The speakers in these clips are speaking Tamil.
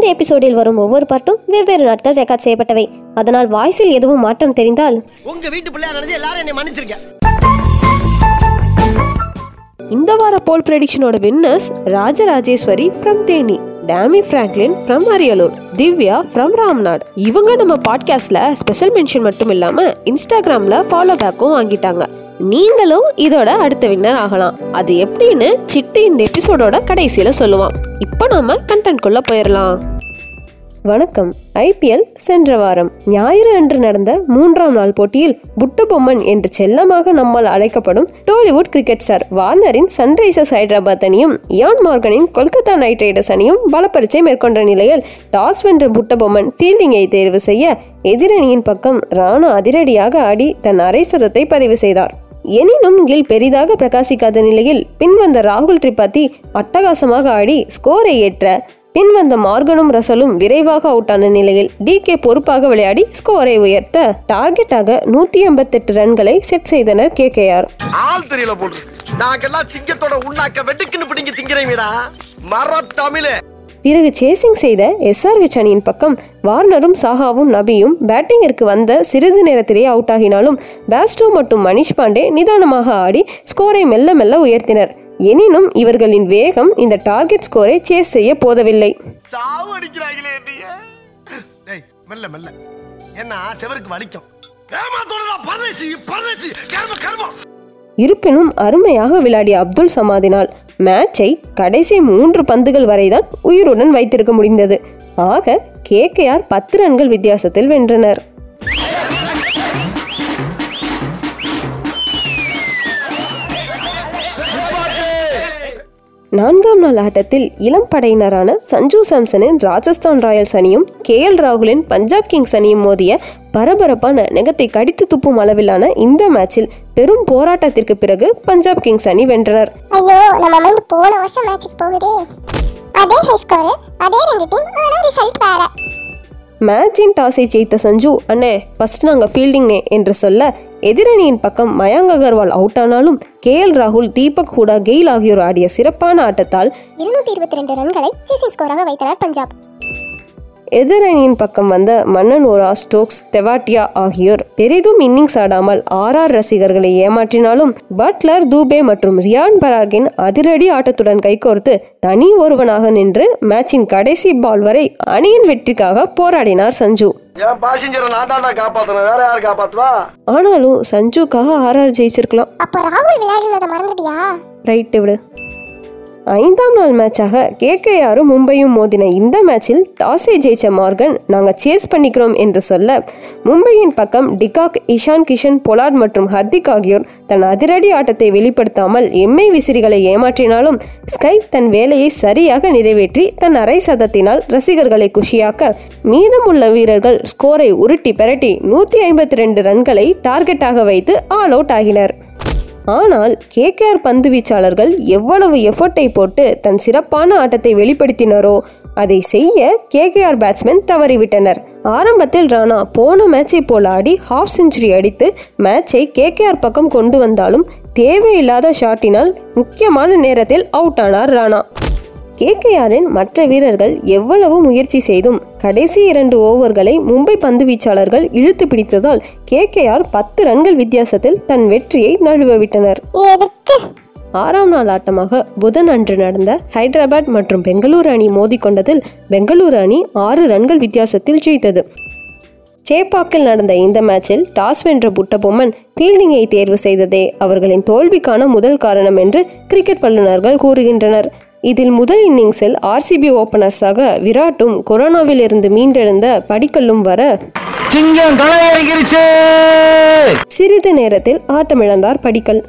இந்த எபிசோடில் வரும் ஒவ்வொரு பாட்டும் வெவ்வேறு நாட்கள் ரெக்கார்ட் செய்யப்பட்டவை. அதனால் வாய்ஸில் எதுவும் மாற்றம் தெரிந்தால்? உங்க வீட்டு பிள்ளையா நினைச்சு எல்லாரும் என்னை மன்னிச்சிருக்கேன் இந்த வார poll ப்ரெடிக்ஷனோட winners Rajarajeswari from Theni Tammy Franklin from Ariyalur Divya from Ramnad. இவங்க நம்ம பாட்காஸ்ட்ல ஸ்பெஷல் மென்ஷன் மட்டும் இல்லாம இன்ஸ்டாகிராம்ல ஃபாலோ பேக்கும் வாங்கிட்டாங்க. நீங்களும் இதோட அடுத்த வின்னர் ஆகலாம். அது எப்படின்னு சிட்டு இந்த எபிசோடோட கடைசியில சொல்லுவான். இப்போ நாம கண்டென்ட் குள்ள போயிடலாம் வணக்கம். ஐபிஎல் சென்ற வாரம் ஞாயிறு அன்று நடந்த மூன்றாம் நாள் போட்டியில் புட்டபொம்மன் என்று செல்லமாக நம்மால் அழைக்கப்படும் டோலிவுட் கிரிக்கெட் ஸ்டார் வார்னரின் சன்ரைசர்ஸ் ஹைதராபாத் அணியும் இயான் மார்கனின் கொல்கத்தா நைட் ரைடர்ஸ் அணியும் பலப்பரிச்சை மேற்கொண்ட நிலையில் டாஸ் வென்ற புட்டபொம்மன் ஃபீல்டிங்கை தேர்வு செய்ய எதிரணியின் பக்கம் ராணா அதிரடியாக ஆடி தன் அரை சதத்தை பதிவு செய்தார். எனினும் கில் பெரிதாக பிரகாசிக்காத நிலையில் பின்வந்த ராகுல் திரிபாதி அட்டகாசமாக ஆடி ஸ்கோரை ஏற்ற பின் வந்த மார்கனும் ரசலும் விரைவாக அவுட் ஆன நிலையில் டி கே பொறுப்பாக விளையாடி ஸ்கோரை உயர்த்த டார்கெட்டாக நூத்தி எண்பத்தெட்டு ரன்களை செட் செய்தனர் கே கே ஆர் ஆள் தெரியல போட்டு நாங்கெல்லாம் சிங்கத்தோட உண்ணாக்க வெட்டுக்குன்னு பிடிங்க திங்கிறீங்கடா மர தமிழே. பிறகு சேசிங் செய்த எஸ்ஆர்ஹெச் அணியின் பக்கம் வார்னரும் சாஹாவும் நபியும் பேட்டிங்கிற்கு வந்த சிறிது நேரத்திலேயே அவுட் ஆகினாலும் பேஸ்டோ மற்றும் மணிஷ் பாண்டே நிதானமாக ஆடி ஸ்கோரை மெல்ல மெல்ல உயர்த்தினர். எனினும் இவர்களின் வேகம் இந்த டார்கெட் ஸ்கோரை சேஸ் செய்ய போதவில்லை. சாவு அடிக்கிறாங்களே என்னைய. டேய் மெல்ல மெல்ல. என்ன செவருக்கு வலிக்கும். ஏமாத்தோட பரதேசி பரதேசி கர்ம கர்மம் இருப்பினும் அருமையாக விளையாடிய அப்துல் சமாதினால் மேட்சை கடைசி மூன்று பந்துகள் வரைதான் உயிருடன் வைத்திருக்க முடிந்தது. ஆக கேகேஆர் பத்து ரன்கள் வித்தியாசத்தில் வென்றனர். நான்காம் நாள் ஆட்டத்தில் இளம் படையினரான சஞ்சு சாம்சனின் ராஜஸ்தான் ராயல்ஸ் அணியும் கே எல் ராகுலின் பஞ்சாப் கிங்ஸ் அணியும் மோதிய பரபரப்பான நெகத்தை கடித்து துப்பும் அளவிலான இந்த மேட்சில் பெரும் போராட்டத்திற்கு பிறகு பஞ்சாப் கிங்ஸ் அணி வென்றனர். ஐயோ நம்ம மைண்ட் போன வருஷம் மேட்சுக்கு போகுதே. அதே ஹை ஸ்கோர் அதே ரெண்டு டீம் ஆனா ரிசல்ட் வேற. மேட்சின் டாஸை ஜெயித்த சஞ்சு அண்ணே ஃபர்ஸ்ட் நாங்கள் ஃபீல்டிங்னே என்று சொல்ல எதிரணியின் பக்கம் மயங்க் அகர்வால் அவுட் ஆனாலும் கே எல் ராகுல் தீபக் ஹூடா கெயில் ஆகியோர் ஆடிய சிறப்பான ஆட்டத்தால் இருநூத்தி இருபத்தி ரெண்டு ரன்களை சேசிங் ஸ்கோராக வைத்தனர் பஞ்சாப். எதிரணியின் பக்கம் வந்த மன்னன் ஓரா ஸ்டோக்ஸ் தெவாட்டியா ஆகியோர் பெரிதும் இன்னிங்ஸ் ஆடாமல் ஆர்ஆர் ரசிகர்களை ஏமாற்றினாலும் பட்லர் தூபே மற்றும் ரியான் பராகின் அதிரடி ஆட்டத்துடன் கைகோர்த்து தனி ஒருவனாக நின்று மேட்சின் கடைசி பால் வரை அணியின் வெற்றிக்காக போராடினார் சஞ்சு. என் பாசஞ்சரை நான் தான்டா காப்பாத்தணும். வேற யார் காப்பாத்துவா? ஆனாலும் சஞ்சுக்காக ஆர்ஆர் ஜெயிச்சிருக்கலாம். அப்போ ராகுல் விளையாடுனதை மறந்துட்டியா? ரைட்டு விடு. ஐந்தாம் நாள் மேட்சாக கேகேஆரும் மும்பையும் மோதின இந்த மேட்சில் டாஸை ஜெயிச்ச மார்கன் நாங்கள் சேஸ் பண்ணிக்கிறோம் என்று சொல்ல மும்பையின் பக்கம் டிகாக் இஷான் கிஷன் பொலாட் மற்றும் ஹர்திக் ஆகியோர் தன் அதிரடி ஆட்டத்தை வெளிப்படுத்தாமல் எம்ஐ விசிறிகளை ஏமாற்றினாலும் ஸ்கை தன் வேலையை சரியாக நிறைவேற்றி தன் அரை சதத்தினால் ரசிகர்களை குஷியாக்க மீதமுள்ள வீரர்கள் ஸ்கோரை உருட்டி பெரட்டி நூற்றி ஐம்பத்தி ரெண்டு ரன்களை டார்கெட்டாக வைத்து ஆல் அவுட் ஆகினர். ஆனால் கேகேஆர் பந்து வீச்சாளர்கள் எவ்வளவு எஃபர்ட்டை போட்டு தன் சிறப்பான ஆட்டத்தை வெளிப்படுத்தினரோ அதை செய்ய கேகேஆர் பேட்ஸ்மேன் தவறிவிட்டனர். ஆரம்பத்தில் ராணா போன மேட்சை போல் ஆடி ஹாஃப் செஞ்சுரி அடித்து மேட்சை கேகேஆர் பக்கம் கொண்டு வந்தாலும் தேவையில்லாத ஷாட்டினால் முக்கியமான நேரத்தில் அவுட் ஆனார் ராணா. கேகேஆரின் மற்ற வீரர்கள் எவ்வளவு முயற்சி செய்தும் கடைசி இரண்டு ஓவர்களை மும்பை பந்து வீச்சாளர்கள் இழுத்து பிடித்ததால் கேகேஆர் பத்து ரன்கள் வித்தியாசத்தில் தன் வெற்றியை நழுவ விட்டனர் எதுக்கு? ஆறாம் நாள் ஆட்டமாக புதன் அன்று நடந்த ஹைதராபாத் மற்றும் பெங்களூரு அணி மோதிக்கொண்டதில் பெங்களூரு அணி ஆறு ரன்கள் வித்தியாசத்தில் ஜெயித்தது. சேப்பாக்கில் நடந்த இந்த மேட்சில் டாஸ் வென்ற புட்டபொம்மன் ஃபீல்டிங்கை தேர்வு செய்ததே அவர்களின் தோல்விக்கான முதல் காரணம் என்று கிரிக்கெட் வல்லுநர்கள் கூறுகின்றனர். இதில் முதல் இன்னிங்ஸில் ஆர்சிபி ஓபனர்ஸாக விராட்டும் கொரோனாவில் இருந்து மீண்டெழுந்த படிக்கல்லும் வர சிறிது நேரத்தில் ஆட்டமிழந்தார் படிக்கல்.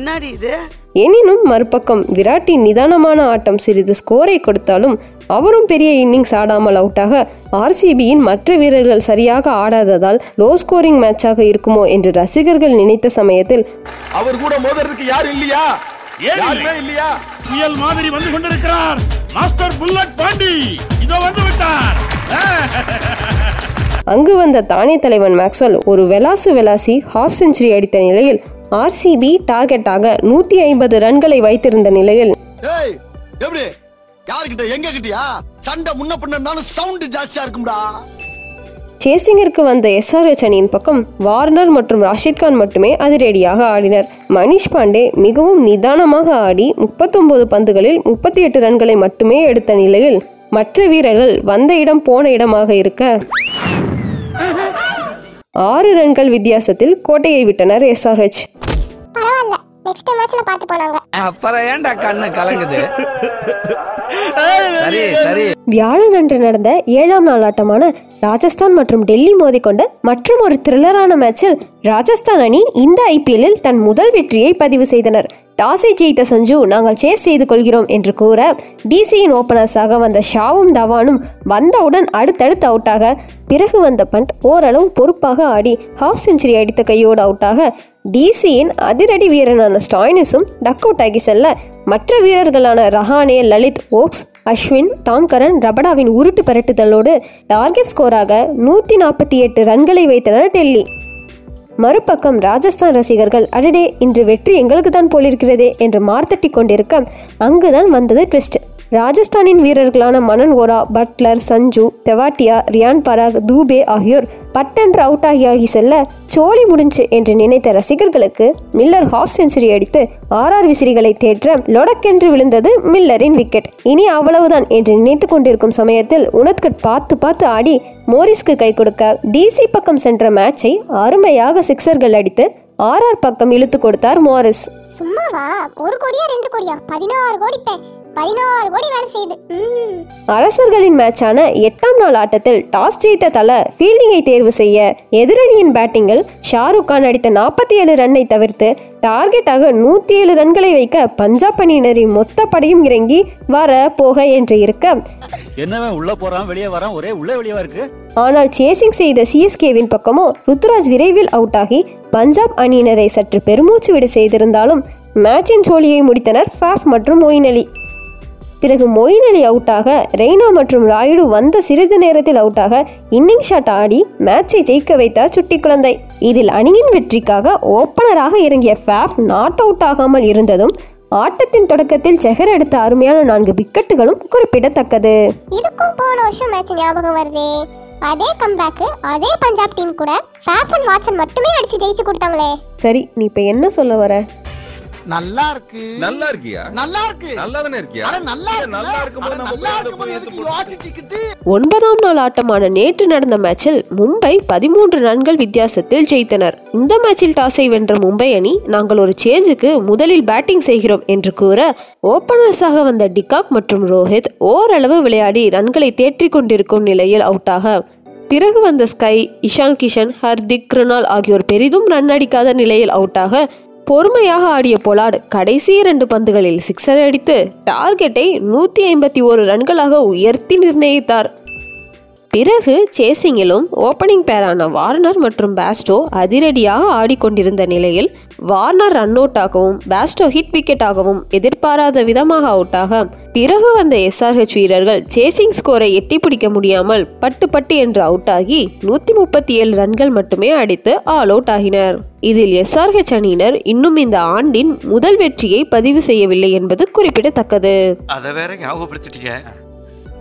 என்னடி இது? எனினும் மறுபக்கம் விராட்டின் நிதானமான ஆட்டம் சிறிது ஸ்கோரை கொடுத்தாலும் அவரும் பெரிய இன்னிங்ஸ் ஆடாமல் அவுட்டாக ஆர்சிபியின் மற்ற வீரர்கள் சரியாக ஆடாததால் லோ ஸ்கோரிங் மேட்சாக இருக்குமோ என்று ரசிகர்கள் நினைத்த சமயத்தில் அவர் கூட மோதுறதுக்கு யாரும் இல்லையா? இல்லையா? புயல் மாதிரி வந்து கொண்டிருக்கிறார். Master bullet Pandi. இதோ வந்து விட்டார். அங்கு வந்த தானே தலைவன் மேக்ஸ்வெல் ஒரு வெலாசு வெலாசி ஹாஃப் செஞ்சுரி அடித்த நிலையில் ஆர்சிபி டார்கெட்டாக நூத்தி ஐம்பது ரன்களை வைத்திருந்த நிலையில் சேசிங்கிற்கு வந்த எஸ்ஆர்எச் அணியின் பக்கம் வார்னர் மற்றும் ராஷித் கான் மட்டுமே அதிரடியாக ஆடினர். மணிஷ் பாண்டே மிகவும் நிதானமாக ஆடி முப்பத்தொன்பது பந்துகளில் முப்பத்தி எட்டு ரன்களை மட்டுமே எடுத்த நிலையில் மற்ற வீரர்கள் வந்த இடம் போன இடமாக இருக்க ஆறு ரன்கள் வித்தியாசத்தில் கோட்டையை விட்டனர் எஸ்ஆர்ஹெச் பரவாயில்ல. நெக்ஸ்ட் மேட்ச்ல பார்த்து போனாங்க. அப்புறம் ஏன்டா கண்ணு கலங்குது? சரி சரி. வியாழன் அன்று நடந்த ஏழாம் நாள் ஆட்டமான ராஜஸ்தான் மற்றும் டெல்லி மோதிக்கொண்ட மற்றும் ஒரு த்ரில்லரான மேட்சில் ராஜஸ்தான் அணி இந்த ஐபிஎல்லில் தன் முதல் வெற்றியை பதிவு செய்தனர். டாஸை ஜெயித்த சஞ்சு நாங்கள் சேஸ் செய்து கொள்கிறோம் என்று கூற டிசியின் ஓப்பனர்ஸாக வந்த ஷாவும் தவானும் வந்தவுடன் அடுத்தடுத்து அவுட்டாக பிறகு வந்த பண்ட் ஓரளவு பொறுப்பாக ஆடி ஹாஃப் செஞ்சுரி அடித்த கையோடு அவுட்டாக டிசியின் அதிரடி வீரனான ஸ்டாய்னிஸும் டக் அவுட் ஆகி செல்ல மற்ற வீரர்களான Rahane Lalit Woakes Ashwin Tom Curran ரபடாவின் உருட்டு பரட்டுதலோடு டார்கெட் ஸ்கோராக நூற்றி நாற்பத்தி எட்டு ரன்களை வைத்தனர் டெல்லி. மறுபக்கம் ராஜஸ்தான் ரசிகர்கள் அடடே இன்று வெற்றி எங்களுக்கு தான் போலிருக்கிறதே என்று மார்த்தட்டி கொண்டிருக்க அங்குதான் வந்தது ட்விஸ்ட் ராஜஸ்தானின் வீரர்களான மனன் ஓரா பட்லர் சஞ்சு தெவாட்டியா ரியான் பராக் தூபே ஆகியோர் பட்டென்று அவுட் ஆகி ஆகி செல்ல சோழி முடிஞ்சு என்று நினைத்த ரசிகர்களுக்கு மில்லர் ஹாஃப் செஞ்சுரி அடித்து ஆர்ஆர் விசிறிகளை தேற்ற லொடக்கென்று விழுந்தது மில்லரின் விக்கெட் இனி அவ்வளவுதான் என்று நினைத்து கொண்டிருக்கும் சமயத்தில் உனத்கட் பார்த்து பார்த்து ஆடி மோரிஸ்க்கு கை கொடுக்க டிசி பக்கம் சென்ற மேட்சை அருமையாக சிக்சர்கள் அடித்து ஆர்ஆர் பக்கம் இழுத்து கொடுத்தார் மோரிஸ். சும்மாவா? ஒரு கோடியா ரெண்டு கோடியா? பதினாறு கோடி பே பதினாறு கோடி வேலை செய்யுது. அரசர்களின் மேட்சான எட்டாம் நாள் ஆட்டத்தில் டாஸ் ஜெயித்த தல ஃபீல்டிங்கை தேர்வு செய்ய எதிரணியின் பேட்டிங்கில் ஷாருக் கான் அடித்த நாற்பத்தி ஏழு ரன்னை தவிர்த்து டார்கெட்டாக நூற்றி ஏழு ரன்களை வைக்க பஞ்சாப் அணியினரின் மொத்த படையும் இறங்கி வர போக என்று இருக்க. என்னவன் உள்ள போறான் வெளியே வரான் ஒரே உள்ள வெளியவா இருக்கு? ஆனால் சேசிங் செய்த சிஎஸ்கேவின் பக்கமோ ருத்துராஜ் விரைவில் அவுட் ஆகி பஞ்சாப் அணியினரை சற்று பெருமூச்சு விட செய்திருந்தாலும் மேட்சின் சோழியை முடித்தனர் ஃபாஃப் மற்றும் மொயின் அலி பிறகு மொயின் அலி அவுட்டாக ரெய்னா மற்றும் ராயுடு வந்த சிறிது நேரத்தில் அவுட்டாக இன்னிங் ஷாட் ஆடி மேட்சை ஜெயிக்க வைத்தார் சுட்டி குழந்தை. இதில் அணியின் வெற்றிக்காக ஓப்பனராக இறங்கிய ஃபேஃப் நாட் அவுட் ஆகாமல் இருந்ததும் ஆட்டத்தின் தொடக்கத்தில் செஹர் எடுத்த அருமையான நான்கு விக்கெட்டுகளும் குறிப்பிடத்தக்கது. இதுக்கும் போன வருஷம் மேட்ச் ஞாபகம் வருதே. அதே கம்பேக் அதே பஞ்சாப் டீம் கூட அண்ட் வாட்சன் மட்டுமே அடிச்சு ஜெயிச்சு கொடுத்தாங்களே. சரி நீ இப்போ என்ன சொல்ல வர? நல்லா இருக்கு நல்லா இருக்கியா? நல்லா இருக்கு நல்லா தானே இருக்கியா அட நல்லா இருக்கு நல்லா இருக்கும்போது நம்ம நல்லா இருக்கும்போது எதுக்கு யோசிச்சுக்கிட்டு? ஒன்பதாம் நாள் ஆட்டமான நேற்று நடந்த மேட்சில் மும்பை பதிமூன்று ரன்கள் வித்தியாசத்தில் ஜெயித்தனர். இந்த மேட்சில் டாஸை வென்ற மும்பை அணி நாங்கள் ஒரு சேஞ்சுக்கு முதலில் பேட்டிங் செய்கிறோம் என்று கூற ஓபனர்ஸாக வந்த டிகாக் மற்றும் ரோஹித் ஓரளவு விளையாடி ரன்களை தேற்றிக் கொண்டிருக்கும் நிலையில் அவுட்டாக பிறகு வந்த ஸ்கை இஷான் கிஷன் ஹர்திக் கிருணால் ஆகியோர் பெரிதும் ரன் அடிக்காத நிலையில் அவுட்டாக பொறுமையாக ஆடிய பொலார்டு கடைசி இரண்டு பந்துகளில் சிக்ஸர் அடித்து டார்கெட்டை நூற்றி ஐம்பத்தி ஓரு ரன்களாக உயர்த்தி நிர்ணயித்தார். பிறகு சேசிங்கிலும் ஓப்பனிங் பேரான வார்னர் மற்றும் பேஸ்டோ அதிரடியாக ஆடிக்கொண்டிருந்த நிலையில் வார்னர் ரன் அவுட் ஆகவும் பேஸ்டோ ஹிட் விக்கெட்டாகவும் எதிர்பாராத விதமாக அவுட்டாக பிறகு வந்த எஸ்ஆர்ஹெச் வீரர்கள் சேசிங் ஸ்கோரை எட்டி பிடிக்க முடியாமல் பட்டு பட்டு என்று அவுட் ஆகி நூத்தி முப்பத்தி ஏழு ரன்கள் மட்டுமே அடித்து ஆல் அவுட் ஆகினர். இதில் எஸ்ஆர்ஹெச் அணியினர் இன்னும் இந்த ஆண்டின் முதல் வெற்றியை பதிவு செய்யவில்லை என்பது குறிப்பிடத்தக்கது. அதை வேற ஞாபகப்படுத்திட்டீங்க.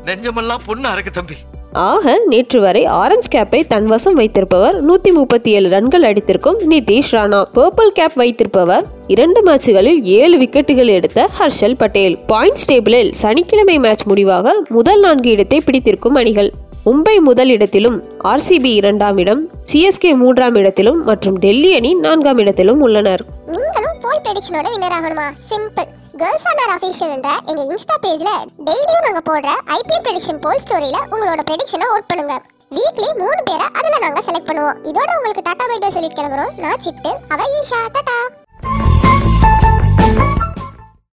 நெஞ்சமெல்லாம் பொண்ணு அறக்கு தம்பி. ஆக நேற்று வரை ஆரஞ்ச் கேப்பை தன் வசம் வைத்திருப்பவர் நூத்தி முப்பத்தி ஏழு ரன்கள் அடித்திருக்கும் நிதிஷ் ராணா. பர்பிள் கேப் வைத்திருப்பவர் இரண்டு மேட்சுகளில் ஏழு விக்கெட்டுகள் எடுத்த ஹர்ஷல் பட்டேல். பாயிண்ட்ஸ் டேபிளில் சனிக்கிழமை மேட்ச் முடிவாக முதல் நான்கு இடத்தை பிடித்திருக்கும் அணிகள். மும்பை முதல் இடத்திலும் ஆர்சிபி இரண்டாம் இடம் சிஎஸ்கே மூன்றாம் இடத்திலும் மற்றும் டெல்லி அணி நான்காம் இடத்திலும் உள்ளனர். நீங்களும் போல் பிரெடிக்ஷனோட வின்னர் ஆகணுமா? சிம்பிள் கேர்ள்ஸ் ஆனர் அஃபீஷியல் என்ற எங்க இன்ஸ்டா பேஜ்ல டெய்லியும் நாங்க போடுற ஐபிஎல் ப்ரெடிக்ஷன் போல் ஸ்டோரியில உங்களோட ப்ரெடிக்ஷனை ஓட் பண்ணுங்க. வீக்லி மூணு பேரை அதுல நாங்க செலக்ட் பண்ணுவோம். இதோட உங்களுக்கு டாடா பை பை சொல்லி கிளம்புறோம். நான் சிட்டு. அவ ஈஷா. டாடா